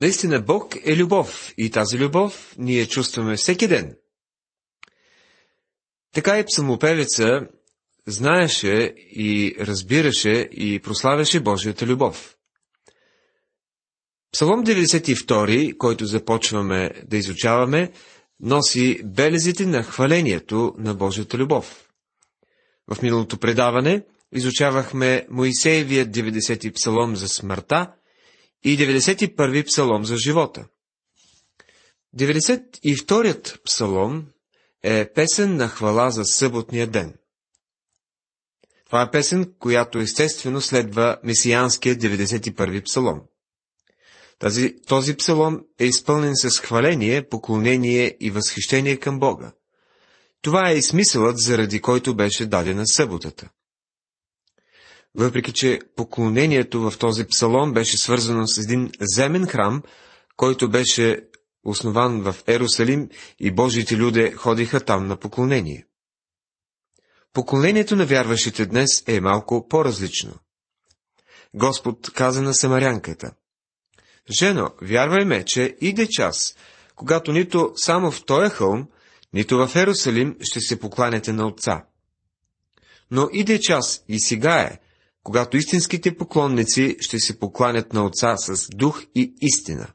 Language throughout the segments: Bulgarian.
Наистина Бог е любов и тази любов ние чувстваме всеки ден. Така и псалмопевеца знаеше и разбираше и прославяше Божията любов. Псалом 92, който започваме да изучаваме, носи белезите на хвалението на Божията любов. В миналото предаване изучавахме Моисеевият 90-ти псалом за смъртта и 91-и псалом за живота. 92-ят псалом е песен на хвала за съботния ден. Това е песен, която естествено следва месианския 91-и псалом. Тази, този псалом е изпълнен с хваление, поклонение и възхищение към Бога. Това е и смисълът, заради който беше дадена съботата. Въпреки, че поклонението в този псалом беше свързано с един земен храм, който беше основан в Ерусалим и Божиите люди ходиха там на поклонение. Поклонението на вярващите днес е малко по-различно. Господ каза на самарянката. Жено, вярвай ме, че иде час, когато нито само в този хълм, нито в Ерусалим ще се покланяте на Отца. Но иде час и сега е, когато истинските поклонници ще се покланят на Отца с дух и истина,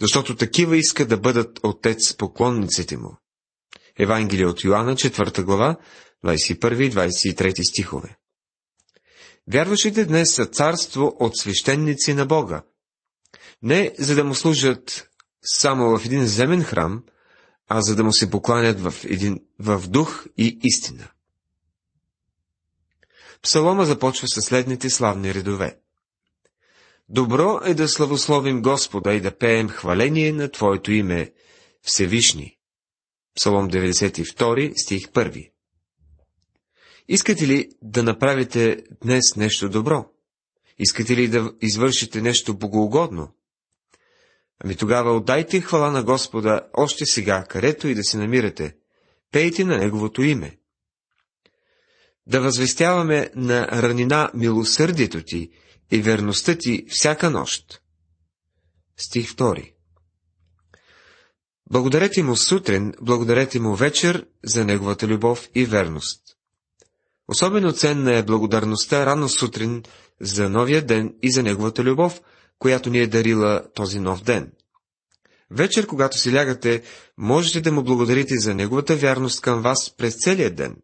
защото такива иска да бъдат Отец поклонниците му. Евангелие от Йоанна, 4 глава, 21 и 23 стихове. Вярващите днес са царство от свещеници на Бога. Не за да му служат само в един земен храм, а за да му се покланят в, един, в дух и истина. Псалома започва със следните славни редове. Добро е да славословим Господа и да пеем хваление на Твоето име, Всевишни. Псалом 92, стих 1. Искате ли да направите днес нещо добро? Искате ли да извършите нещо богоугодно? Ами тогава отдайте хвала на Господа още сега, където и да се намирате. Пейте на Неговото име. Да възвестяваме на ранина милосърдието ти и верността ти всяка нощ. Стих 2 Благодарете му сутрин, благодарете му вечер за неговата любов и верност. Особено ценна е благодарността рано сутрин за новия ден и за неговата любов, която ни е дарила този нов ден. Вечер, когато си лягате, можете да му благодарите за неговата вярност към вас през целия ден.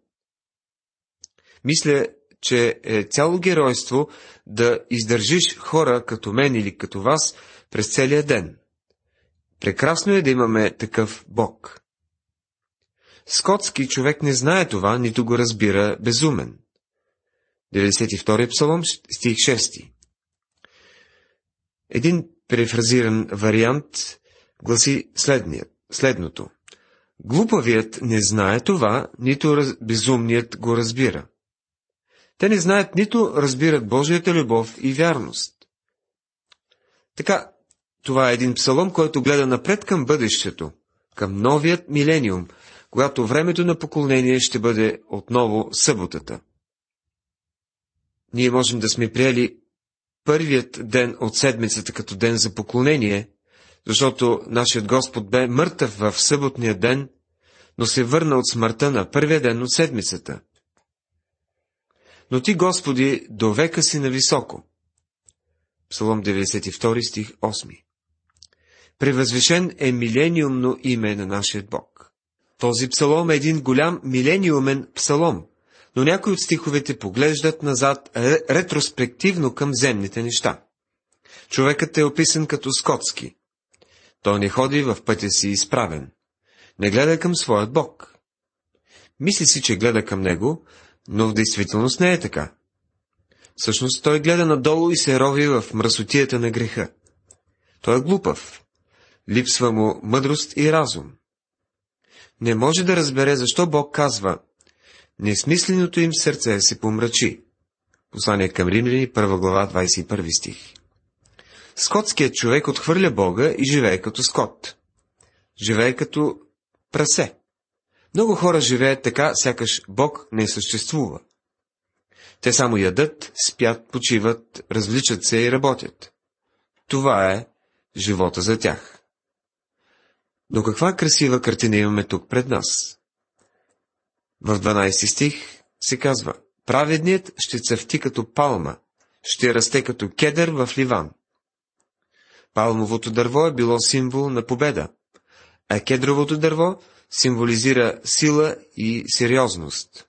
Мисля, че е цяло геройство да издържиш хора като мен или като вас през целия ден. Прекрасно е да имаме такъв Бог. Скотски човек не знае това, нито го разбира безумен. 92 псалом, стих 6. Един префразиран вариант гласи следният, следното. Глупавият не знае това, нито раз, безумният го разбира. Те не знаят, нито разбират Божията любов и вярност. Така, това е един псалом, който гледа напред към бъдещето, към новият милениум, когато времето на поклонение ще бъде отново съботата. Ние можем да сме приели първият ден от седмицата като ден за поклонение, защото нашият Господ бе мъртъв в съботния ден, но се върна от смъртта на първия ден от седмицата. Но ти, Господи, до века си нависоко. Псалом 92 стих 8 Превъзвишен е милениумно име на нашия Бог. Този псалом е един голям милениумен псалом, но някои от стиховете поглеждат назад ретроспективно към земните неща. Човекът е описан като скотски. Той не ходи в пътя си изправен. Не гледа към своят Бог. Мисли си, че гледа към него, но в действителност не е така. Всъщност той гледа надолу и се рови в мръсотията на греха. Той е глупав. Липсва му мъдрост и разум. Не може да разбере защо Бог казва Несмисленото им сърце се помрачи. Послание към Римляни, 1 глава, 21 стих. Скотският човек отхвърля Бога и живее като скот. Живее като прасе. Много хора живеят така, сякаш Бог не съществува. Те само ядат, спят, почиват, развличат се и работят. Това е живота за тях. Но каква красива картина имаме тук пред нас? В 12 стих се казва Праведният ще цъфти като палма, ще расте като кедър в Ливан. Палмовото дърво е било символ на победа, а кедровото дърво символизира сила и сериозност.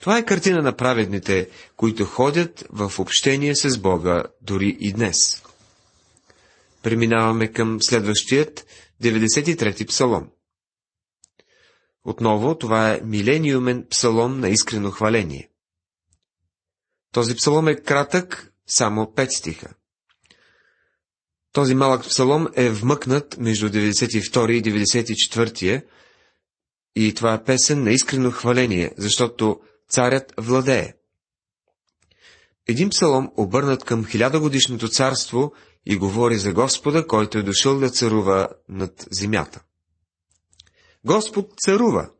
Това е картина на праведните, които ходят в общение с Бога дори и днес. Преминаваме към следващият 93-ти псалом. Отново, това е милениумен псалом на искрено хваление. Този псалом е кратък, само 5 стиха. Този малък псалом е вмъкнат между 92 и 94 и това е песен на искрено хваление, защото царят владее. Един псалом, обърнат към хилядогодишното царство и говори за Господа, който е дошъл да царува над земята. Господ царува,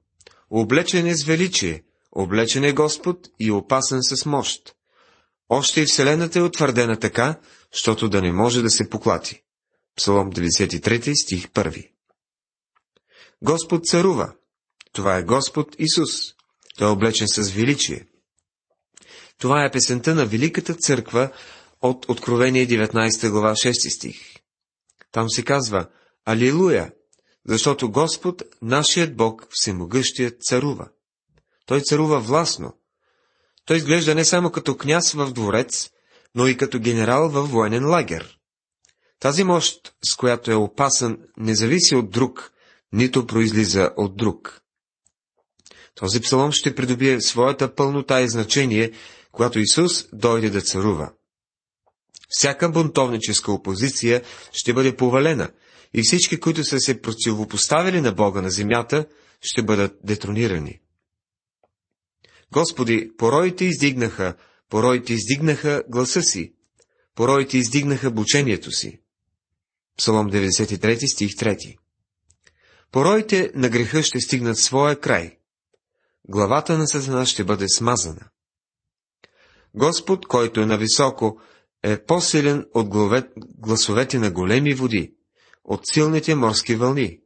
облечен е с величие, облечен е Господ и опасен с мощ. Още и Вселената е утвърдена така, защото да не може да се поклати. Псалом 93, стих 1. Господ царува. Това е Господ Исус. Той е облечен с величие. Това е песента на Великата църква от Откровение 19 глава 6 стих. Там се казва Алилуя, защото Господ, нашият Бог, всемогъщият, царува. Той царува властно. Той изглежда не само като княз в дворец, но и като генерал във военен лагер. Тази мощ, с която е опасен, не зависи от друг, нито произлиза от друг. Този псалом ще придобие своята пълнота и значение, когато Исус дойде да царува. Всяка бунтовническа опозиция ще бъде повалена и всички, които са се противопоставили на Бога на земята, ще бъдат детронирани. Господи, пороите издигнаха, пороите издигнаха гласа си, пороите издигнаха бучението си. Псалом 93 стих 3 Пороите на греха ще стигнат своя край. Главата на Сатана ще бъде смазана. Господ, който е нависоко, е по-силен от гласовете на големи води, от силните морски вълни.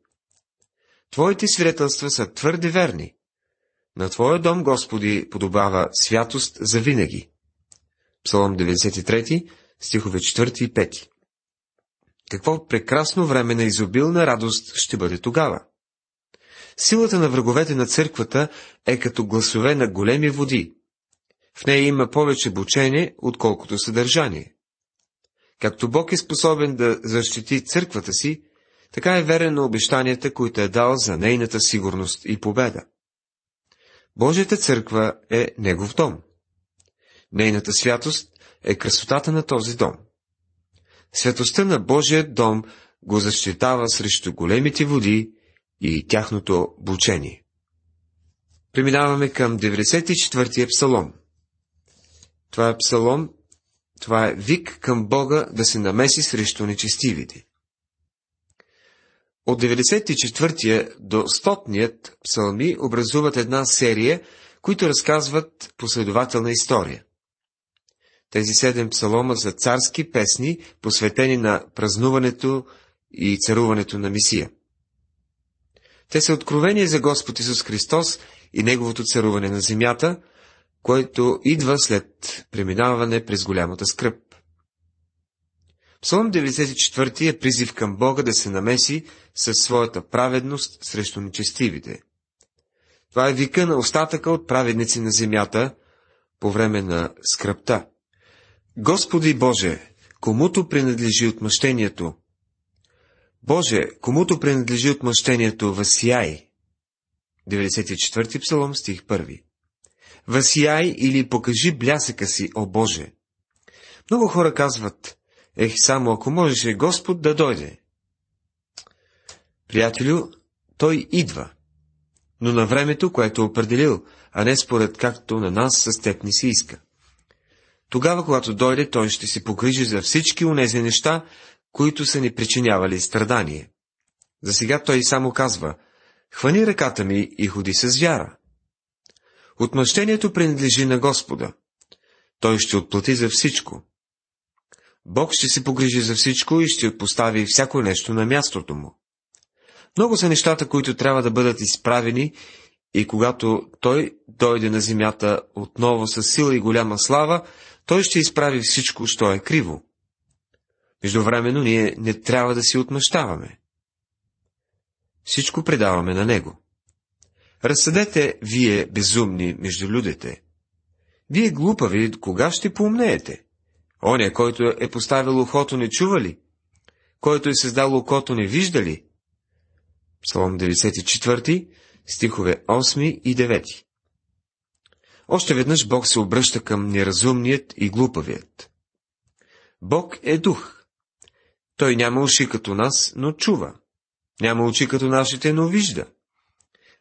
Твоите свидетелства са твърде верни. На Твоя дом, Господи, подобава святост за винаги. Псалом 93, стихове 4 и 5. Какво прекрасно време на изобилна радост ще бъде тогава. Силата на враговете на църквата е като гласове на големи води. В нея има повече бучение, отколкото съдържание. Както Бог е способен да защити църквата си, така е верен на обещанията, които е дал за нейната сигурност и победа. Божията църква е Негов дом. Нейната святост е красотата на този дом. Светостта на Божия дом го защитава срещу големите води и тяхното бучение. Преминаваме към 94-я псалом. Това е псалом, това е вик към Бога да се намеси срещу нечестивите. От 94-я до 100-ният псалми образуват една серия, които разказват последователна история. Тези седем псалома са царски песни, посветени на празнуването и царуването на Мисия. Те са откровения за Господ Исус Христос и Неговото царуване на земята, което идва след преминаване през голямата скръп. Псалом 94 е призив към Бога да се намеси със своята праведност срещу нечестивите. Това е вика на остатъка от праведници на земята по време на скръпта. Господи Боже, комуто принадлежи отмъщението? Боже, комуто принадлежи отмъщението, възсияй. 94 псалом, стих 1 Възсияй или покажи блясъка си, о Боже. Много хора казват, ех, само ако можеше Господ да дойде. Приятелю, той идва, но на времето, което е определил, а не според както на нас с теб ни се иска. Тогава, когато дойде, той ще се погрижи за всички унези неща, които са ни причинявали страдание. За сега той само казва, хвани ръката ми и ходи с вяра. Отмъщението принадлежи на Господа. Той ще отплати за всичко. Бог ще се погрижи за всичко и ще постави всяко нещо на мястото му. Много са нещата, които трябва да бъдат изправени и когато Той дойде на земята отново с сила и голяма слава, Той ще изправи всичко, що е криво. Междувременно ние не трябва да си отмъщаваме. Всичко предаваме на Него. Разсъдете, вие безумни между людите. Вие глупави, кога ще поумнеете? Оня, който е поставил ухото, не чува ли? Който е създал окото, не вижда ли? Псалом 94, стихове 8 и 9. Още веднъж Бог се обръща към неразумният и глупавият. Бог е дух. Той няма уши като нас, но чува. Няма очи като нашите, но вижда.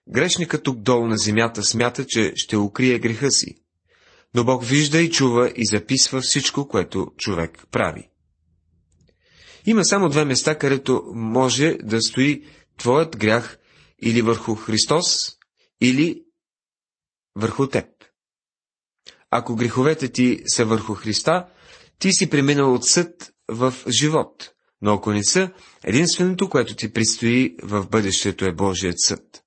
Грешникът тук долу на земята смята, че ще укрие греха си. Но Бог вижда и чува и записва всичко, което човек прави. Има само две места, където може да стои твоят грях или върху Христос, или върху теб. Ако греховете ти са върху Христа, ти си преминал от съд в живот, но ако не са, единственото, което ти предстои в бъдещето е Божият съд.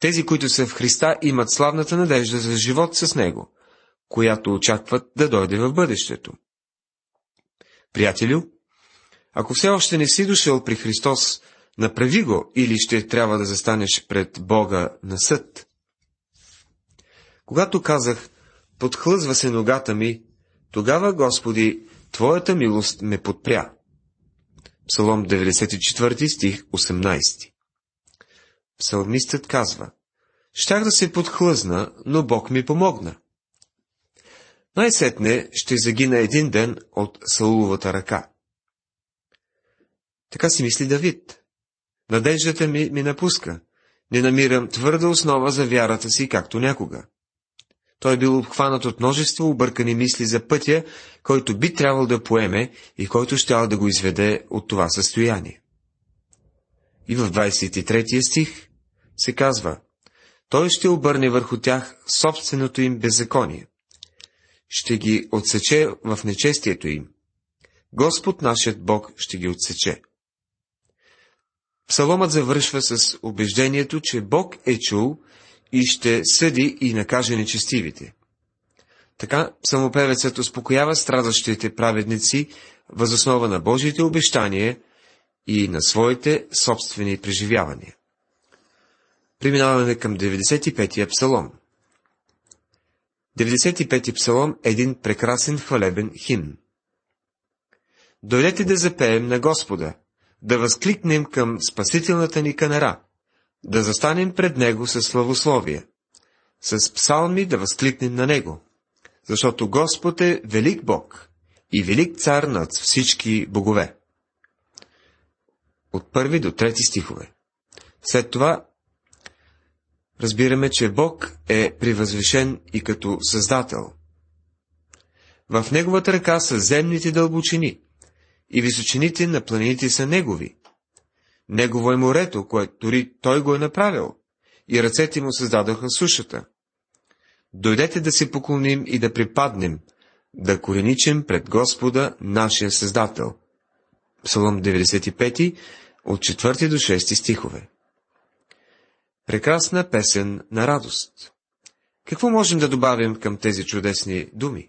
Тези, които са в Христа, имат славната надежда за живот с Него, която очакват да дойде в бъдещето. Приятелю, ако все още не си дошъл при Христос, направи го или ще трябва да застанеш пред Бога на съд. Когато казах, подхлъзва се ногата ми, тогава, Господи, Твоята милост ме подпря. Псалом 94 стих 18 Псалмистът казва, Щях да се подхлъзна, но Бог ми помогна. Най-сетне ще загина един ден от Сауловата ръка. Така си мисли Давид. Надеждата ми ми напуска. Не намирам твърда основа за вярата си, както някога. Той е бил обхванат от множество объркани мисли за пътя, който би трябвал да поеме и който щял да го изведе от това състояние. И в 23 стих се казва, той ще обърне върху тях собственото им беззаконие. Ще ги отсече в нечестието им. Господ нашият Бог ще ги отсече. Псаломът завършва с убеждението, че Бог е чул и ще съди и накаже нечестивите. Така псалмопевецът успокоява страдащите праведници възоснова на Божиите обещания и на своите собствени преживявания. Преминаваме към 95-я псалом. 95-ти псалом е един прекрасен хвалебен химн. Дойдете да запеем на Господа, да възкликнем към спасителната ни канара, да застанем пред Него със славословие, с псалми да възкликнем на Него, защото Господ е велик Бог и велик цар над всички богове. От първи до трети стихове. След това разбираме, че Бог е привъзвишен и като Създател. В Неговата ръка са земните дълбочини, и височините на планините са Негови. Негово е морето, което дори Той го е направил, и ръцете му създадоха сушата. Дойдете да се поклоним и да припаднем, да кореничим пред Господа, нашия Създател. Псалом 95, от 4 до 6 стихове. Прекрасна песен на радост. Какво можем да добавим към тези чудесни думи?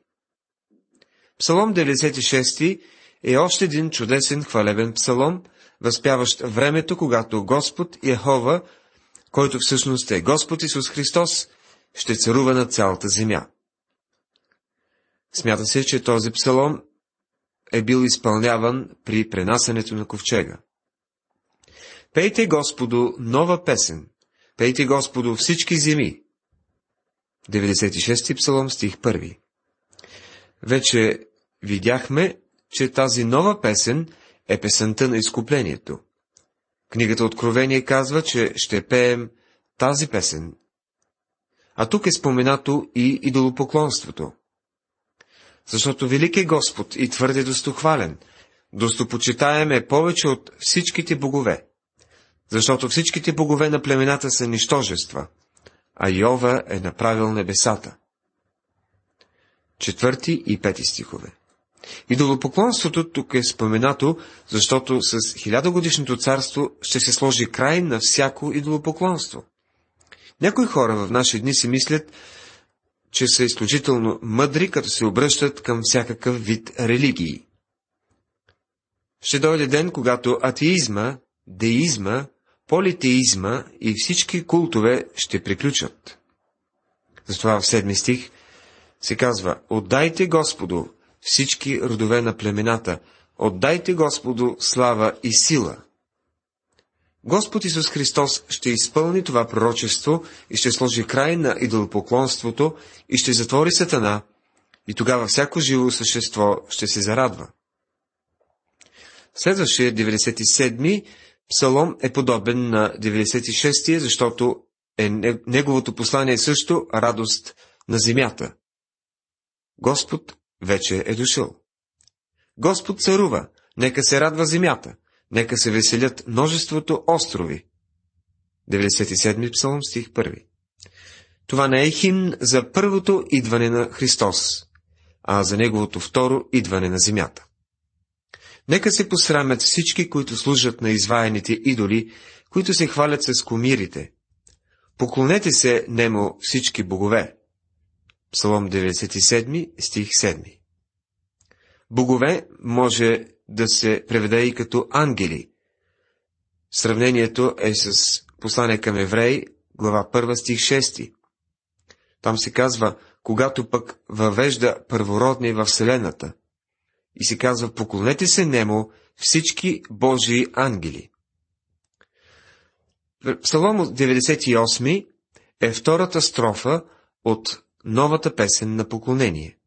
Псалом 96 е още един чудесен хвалебен псалом, възпяващ времето, когато Господ Яхова, който всъщност е Господ Исус Христос, ще царува на цялата земя. Смята се, че този псалом е бил изпълняван при пренасенето на ковчега. Пейте Господу нова песен, Пейте Господу всички земи. 96 псалом, стих 1. Вече видяхме, че тази нова песен е песента на изкуплението. Книгата Откровение казва, че ще пеем тази песен. А тук е споменато и идолопоклонството. Защото велик е Господ и твърде достохвален, достопочитаем е повече от всичките богове защото всичките богове на племената са нищожества, а Йова е направил небесата. Четвърти и пети стихове. Идолопоклонството тук е споменато, защото с хилядогодишното царство ще се сложи край на всяко идолопоклонство. Някои хора в наши дни си мислят, че са изключително мъдри, като се обръщат към всякакъв вид религии. Ще дойде ден, когато атеизма, деизма, политеизма и всички култове ще приключат. Затова в седми стих се казва, отдайте Господу всички родове на племената, отдайте Господу слава и сила. Господ Исус Христос ще изпълни това пророчество и ще сложи край на идолопоклонството и ще затвори сатана, и тогава всяко живо същество ще се зарадва. Следващия 97-ми псалом е подобен на 96-тия, защото е неговото послание също радост на земята. Господ вече е дошъл. Господ царува, нека се радва земята, нека се веселят множеството острови. 97 псалом, стих 1. Това не е химн за първото идване на Христос, а за неговото второ идване на земята. Нека се посрамят всички, които служат на изваяните идоли, които се хвалят с комирите. Поклонете се немо всички богове. Псалом 97, стих 7. Богове може да се преведе и като ангели. Сравнението е с послание към евреи, глава 1, стих 6. Там се казва, когато пък въвежда първородни във Вселената. И се казва, поклонете се нему всички Божии ангели. Псалом 98 е втората строфа от новата песен на поклонение.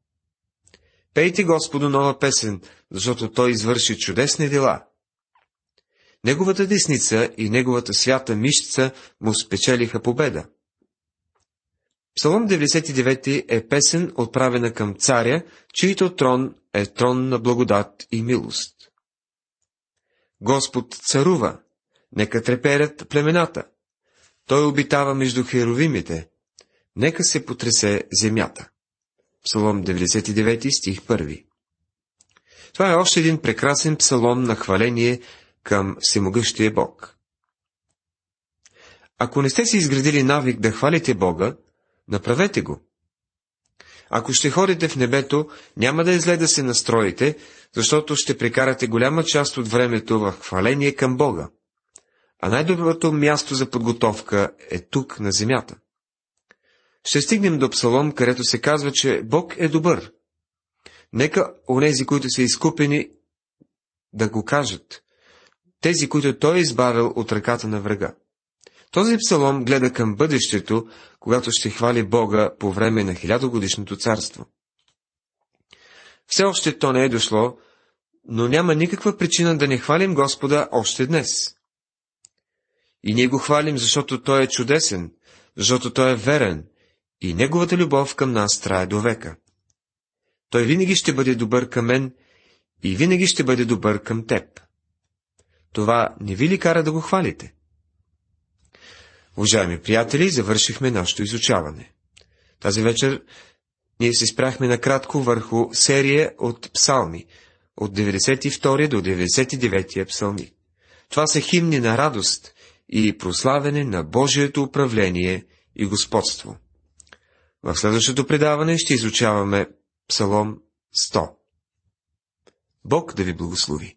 Пейте Господу нова песен, защото Той извърши чудесни дела. Неговата десница и неговата свята мишца му спечелиха победа. Псалом 99 е песен, отправена към царя, чийто трон е трон на благодат и милост. Господ царува, нека треперят племената. Той обитава между херовимите, нека се потресе земята. Псалом 99 стих 1 Това е още един прекрасен псалом на хваление към всемогъщия Бог. Ако не сте си изградили навик да хвалите Бога, направете го. Ако ще ходите в небето, няма да е зле да се настроите, защото ще прекарате голяма част от времето в хваление към Бога. А най-доброто място за подготовка е тук, на земята. Ще стигнем до псалом, където се казва, че Бог е добър. Нека онези, които са изкупени, да го кажат. Тези, които Той е избавил от ръката на врага. Този псалом гледа към бъдещето, когато ще хвали Бога по време на хилядогодишното царство. Все още то не е дошло, но няма никаква причина да не хвалим Господа още днес. И ние го хвалим, защото Той е чудесен, защото Той е верен, и Неговата любов към нас трае до века. Той винаги ще бъде добър към мен и винаги ще бъде добър към теб. Това не ви ли кара да го хвалите? Уважаеми приятели, завършихме нашето изучаване. Тази вечер ние се спряхме накратко върху серия от псалми, от 92 до 99 псалми. Това са химни на радост и прославяне на Божието управление и господство. В следващото предаване ще изучаваме Псалом 100. Бог да ви благослови!